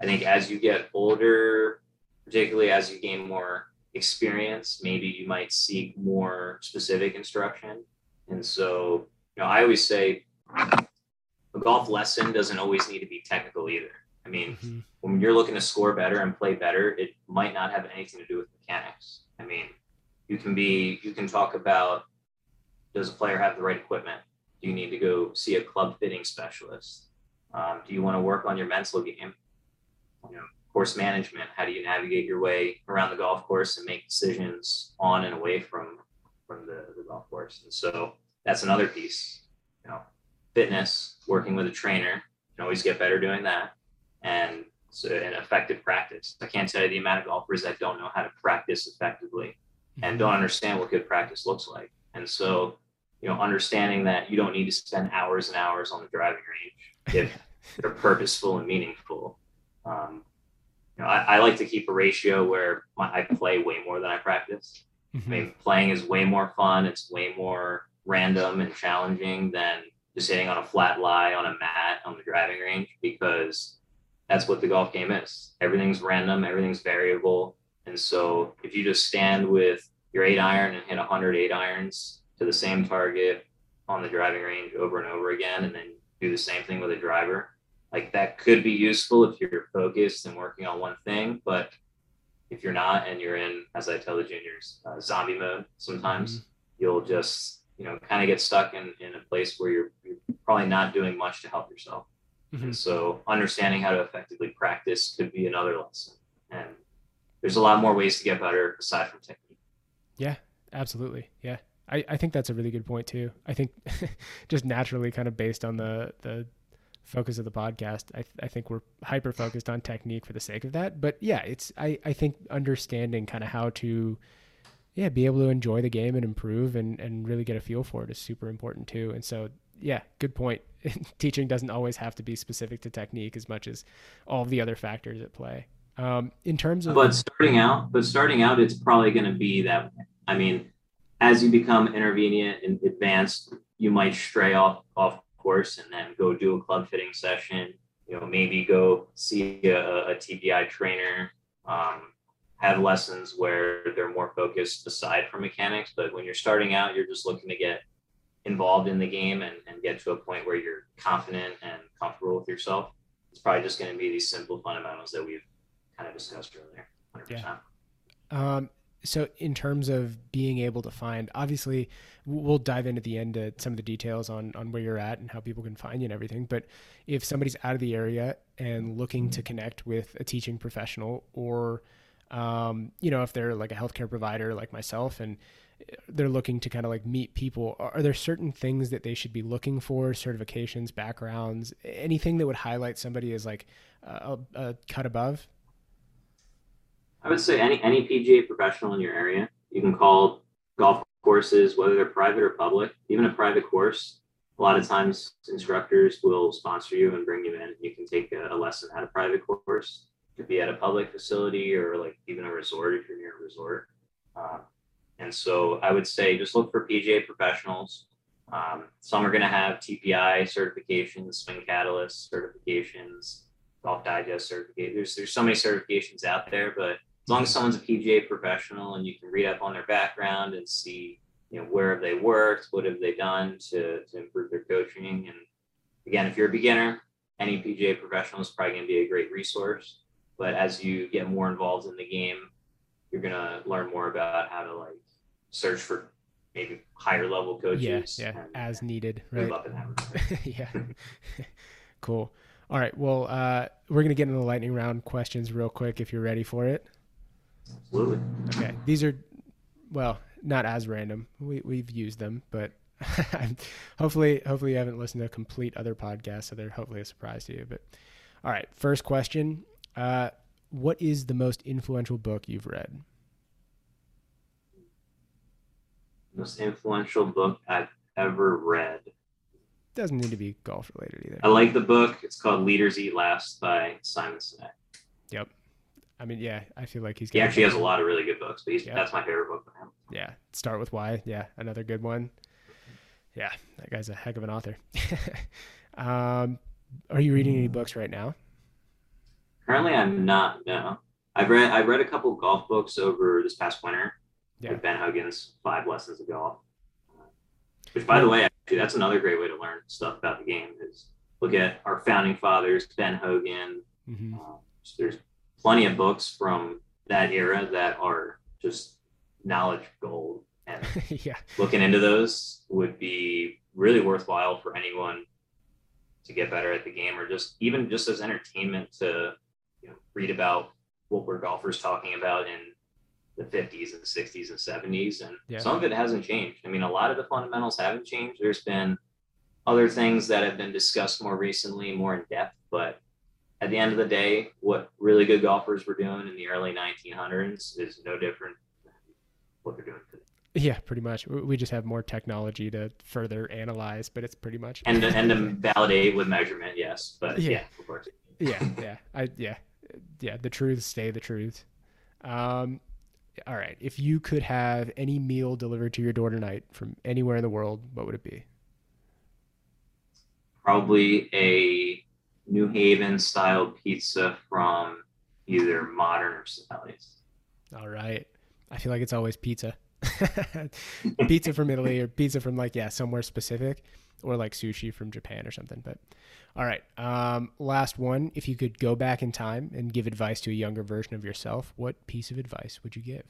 I think as you get older, particularly as you gain more experience, maybe you might seek more specific instruction. And so, you know, I always say a golf lesson doesn't always need to be technical either. I mean, mm-hmm. when you're looking to score better and play better, it might not have anything to do with mechanics. I mean, you can be, you can talk about does a player have the right equipment? Do you need to go see a club fitting specialist? Um, do you want to work on your mental game? You know, course management. How do you navigate your way around the golf course and make decisions on and away from from the, the golf course? And so that's another piece. You know, fitness, working with a trainer, you can always get better doing that. And so an effective practice. I can't tell you the amount of golfers that don't know how to practice effectively and mm-hmm. don't understand what good practice looks like. And so you know, understanding that you don't need to spend hours and hours on the driving range if [laughs] they're purposeful and meaningful. Um, you know, I, I, like to keep a ratio where my, I play way more than I practice. Mm-hmm. I mean, playing is way more fun. It's way more random and challenging than just hitting on a flat lie on a mat on the driving range because that's what the golf game is. Everything's random, everything's variable. And so if you just stand with your eight iron and hit 108 irons to the same target on the driving range over and over again and then do the same thing with a driver like that could be useful if you're focused and working on one thing but if you're not and you're in as i tell the juniors uh, zombie mode sometimes mm-hmm. you'll just you know, kind of get stuck in, in a place where you're, you're probably not doing much to help yourself. Mm-hmm. And so understanding how to effectively practice could be another lesson. And there's a lot more ways to get better aside from technique. Yeah, absolutely. Yeah. I, I think that's a really good point too. I think [laughs] just naturally kind of based on the, the focus of the podcast, I, I think we're hyper focused on technique for the sake of that. But yeah, it's, I, I think understanding kind of how to, yeah, be able to enjoy the game and improve and, and really get a feel for it is super important too. And so, yeah, good point. [laughs] Teaching doesn't always have to be specific to technique as much as all the other factors at play. Um, in terms of, but starting out, but starting out, it's probably going to be that. I mean, as you become intermediate and advanced, you might stray off off course and then go do a club fitting session. You know, maybe go see a, a TPI trainer. Um, have lessons where they're more focused aside from mechanics. But when you're starting out, you're just looking to get involved in the game and, and get to a point where you're confident and comfortable with yourself. It's probably just going to be these simple fundamentals that we've kind of discussed earlier. 100%. Yeah. Um, so in terms of being able to find obviously we'll dive into the end to some of the details on on where you're at and how people can find you and everything but if somebody's out of the area and looking to connect with a teaching professional or um, you know, if they're like a healthcare provider like myself and they're looking to kind of like meet people, are there certain things that they should be looking for, certifications, backgrounds, anything that would highlight somebody as like a, a cut above? I would say any any PGA professional in your area, you can call golf courses, whether they're private or public, even a private course. A lot of times, instructors will sponsor you and bring you in. You can take a, a lesson at a private course could be at a public facility or like even a resort if you're near a resort. Um, and so I would say just look for PGA professionals. Um, some are going to have TPI certifications, Swing Catalyst certifications, Golf Digest certifications. There's there's so many certifications out there, but as long as someone's a PGA professional and you can read up on their background and see you know where have they worked, what have they done to to improve their coaching, and again, if you're a beginner, any PGA professional is probably going to be a great resource. But as you get more involved in the game, you're gonna learn more about how to like search for maybe higher level coaches. Yeah, yeah, as needed, right? [laughs] yeah. [laughs] cool. All right. Well, uh, we're gonna get into the lightning round questions real quick if you're ready for it. Absolutely. Okay. These are, well, not as random. We we've used them, but [laughs] hopefully, hopefully you haven't listened to a complete other podcast, so they're hopefully a surprise to you. But all right, first question: uh, what is the most influential book you've read? Most influential book I've ever read. Doesn't need to be golf related either. I like the book. It's called Leaders Eat Last by Simon Sinek. Yep. I mean, yeah, I feel like he's. He actually has a lot of really good books, but he's, yep. that's my favorite book him. Yeah, Start with Why. Yeah, another good one. Yeah, that guy's a heck of an author. [laughs] um, are you reading any books right now? Currently, I'm not. No, I've read I've read a couple golf books over this past winter. Yeah. Like Ben Hogan's Five Lessons of Golf. Which, by the way, actually, that's another great way to learn stuff about the game. Is look at our founding fathers, Ben Hogan. Mm-hmm. Uh, there's plenty of books from that era that are just knowledge gold, and [laughs] yeah. looking into those would be really worthwhile for anyone to get better at the game, or just even just as entertainment to you know, read about what were golfers talking about in the 50s and 60s and 70s and yeah. some of it hasn't changed i mean a lot of the fundamentals haven't changed there's been other things that have been discussed more recently more in depth but at the end of the day what really good golfers were doing in the early 1900s is no different than what they're doing today yeah, pretty much. We just have more technology to further analyze, but it's pretty much and to, and to [laughs] validate with measurement. Yes, but yeah, yeah of course. Yeah, yeah, I yeah, yeah, the truths stay the truth. Um, all right. If you could have any meal delivered to your door tonight from anywhere in the world, what would it be? Probably a New Haven style pizza from either Modern or Sally's. All right. I feel like it's always pizza. [laughs] pizza from Italy or pizza from like yeah somewhere specific or like sushi from Japan or something. But all right, um, last one. If you could go back in time and give advice to a younger version of yourself, what piece of advice would you give?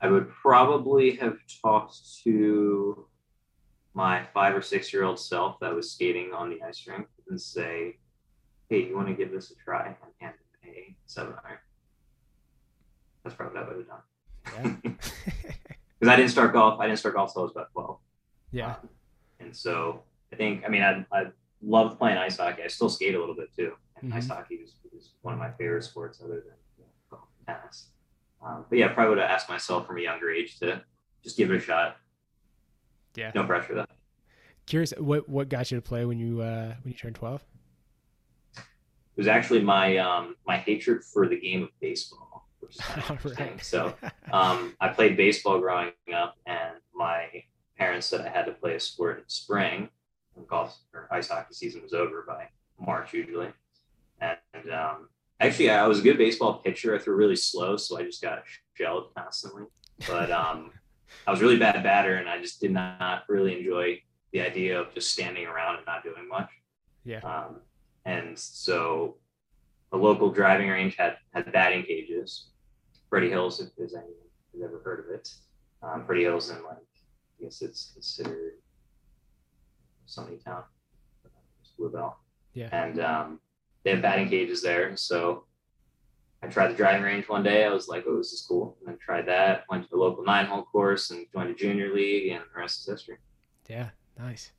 I would probably have talked to my five or six year old self that was skating on the ice rink and say, "Hey, you want to give this a try?" and a seven iron. That's probably what I would have done. Yeah. [laughs] Because I didn't start golf. I didn't start golf until I was about twelve. yeah. Um, and so I think, I mean, I, I loved playing ice hockey. I still skate a little bit too. And Mhm. ice hockey is, is one of my favorite sports other than you know, golf and tennis. Um, but yeah, probably would have asked myself from a younger age to just give it a shot. Yeah. No pressure though. Curious, what what got you to play when you uh, when you turned twelve? It was actually my um, my hatred for the game of baseball, which is kind of interesting. So [laughs] um, I played baseball growing up, and my parents said I had to play a sport in spring. Golf or ice hockey season was over by March usually, and um, actually I was a good baseball pitcher. I threw really slow, so I just got shelled constantly. But um, [laughs] I was a really bad batter, and I just did not really enjoy the idea of just standing around and not doing much. yeah. Um, and so a local driving range had had batting cages. Freddie Hills, if there's anyone who's ever heard of it. Um, Freddie Hills and like I guess it's considered Sunny Town, Bluebell. Yeah. And um, they have batting cages there. So I tried the driving range one day. I was like, oh, this is cool. And I tried that, went to the local nine hole course and joined a junior league, and the rest is history. Yeah, nice.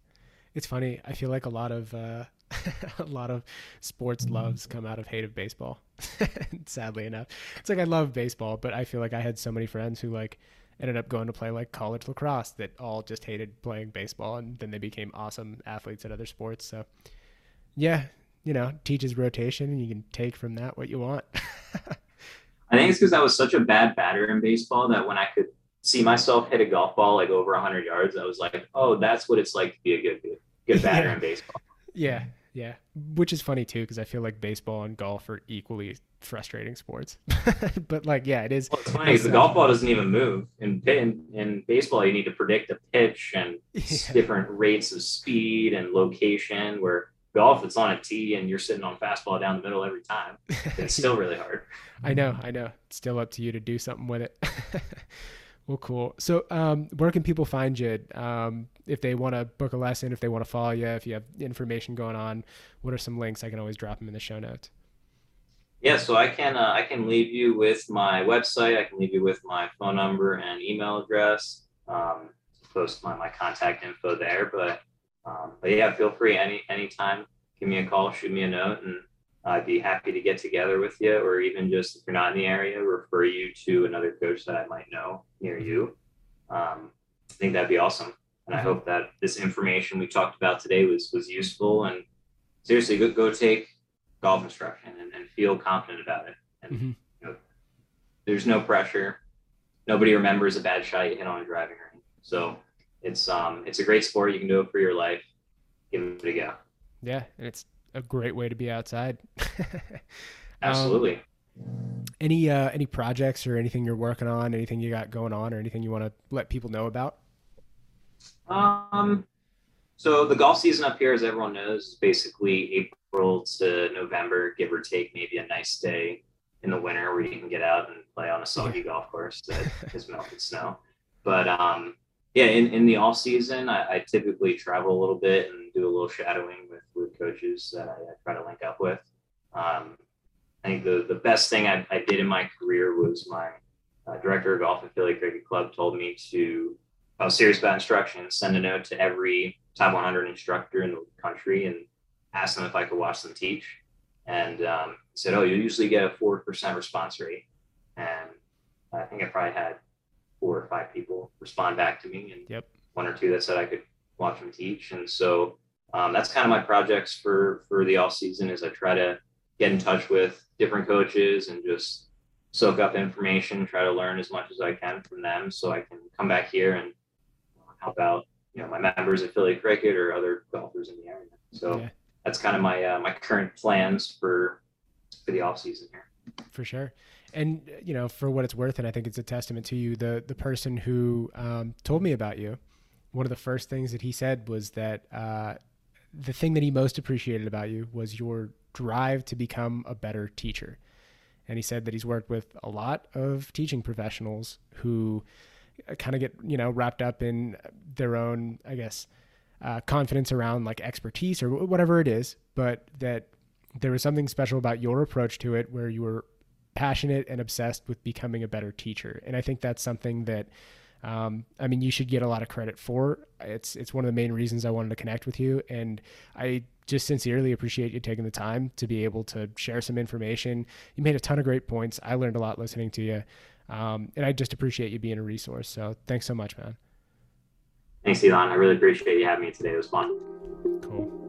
It's funny. I feel like a lot of uh, [laughs] a lot of sports mm-hmm. loves come out of hate of baseball. [laughs] Sadly enough, it's like I love baseball, but I feel like I had so many friends who like ended up going to play like college lacrosse that all just hated playing baseball, and then they became awesome athletes at other sports. So, yeah, you know, teaches rotation, and you can take from that what you want. [laughs] I think it's because I was such a bad batter in baseball that when I could see myself hit a golf ball like over 100 yards, I was like, oh, that's what it's like to be a good good batter Yeah. in baseball. Yeah, yeah. Which is funny too, because I feel like baseball and golf are equally frustrating sports. [laughs] but like, yeah, it is. Well, it's funny 'cause the golf ball doesn't even move. In, in in baseball, you need to predict a pitch and [laughs] Yeah. different rates of speed and location. Where golf, it's on a tee and you're sitting on fastball down the middle every time. [laughs] It's still really hard. I know, I know. It's still up to you to do something with it. well, cool. So, um, where can people find you? Um, if they want to book a lesson, if they want to follow you, if you have information going on, what are some links? I can always drop them in the show notes. Yeah, so I can uh, I can leave you with my website. I can leave you with my phone number and email address. Um, post my, my contact info there. But um, but yeah, feel free any anytime. Give me a call, shoot me a note, and I'd be happy to get together with you. Or even just if you're not in the area, refer you to another coach that I might know near you. Um, I think that'd be awesome. And I hope that this information we talked about today was was useful. And seriously, go go take golf instruction and, and feel confident about it. And Mhm. you know, there's no pressure. Nobody remembers a bad shot you hit on a driving range. So it's um it's a great sport. You can do it for your life. Give it a go. Yeah, and it's a great way to be outside. [laughs] Um, Absolutely. any uh, any projects or anything you're working on, anything you got going on, or anything you want to let people know about? Um, so the golf season up here, as everyone knows, is basically April to November, give or take, maybe a nice day in the winter where you can get out and play on a soggy golf course that has melted snow. But um, yeah, in, in the off season, I, I typically travel a little bit and do a little shadowing with, with coaches that I, I try to link up with. Um, I think the, the best thing I, I did in my career was my uh, director of golf at Philly Cricket Club told me to I was serious about instruction, send a note to every top 100 instructor in the country and ask them if I could watch them teach. And um, he said, Oh, you usually get a 4% response rate. And I think I probably had four or five people respond back to me, and Yep. one or two that said I could watch them teach. And so um, that's kind of my projects for for the off season is I try to get in touch with different coaches and just soak up information, try to learn as much as I can from them, so I can come back here and help out, you know, my members at Philly Cricket or other golfers in the area. So Yeah. that's kind of my uh, my current plans for for the off season here. for sure and you know for what it's worth and i think it's a testament to you the the person who um, told me about you one of the first things that he said was that uh, the thing that he most appreciated about you was your drive to become a better teacher And he said that he's worked with a lot of teaching professionals who kind of get, you know, wrapped up in their own, I guess, uh, confidence around like expertise or whatever it is, but that there was something special about your approach to it where you were passionate and obsessed with becoming a better teacher. And I think that's something that um, I mean, you should get a lot of credit for. It's it's one of the main reasons I wanted to connect with you, and I just sincerely appreciate you taking the time to be able to share some information. You made a ton of great points. I learned a lot listening to you, um, and I just appreciate you being a resource. So thanks so much, man. Thanks, Ilan. I really appreciate you having me today. It was fun. Cool.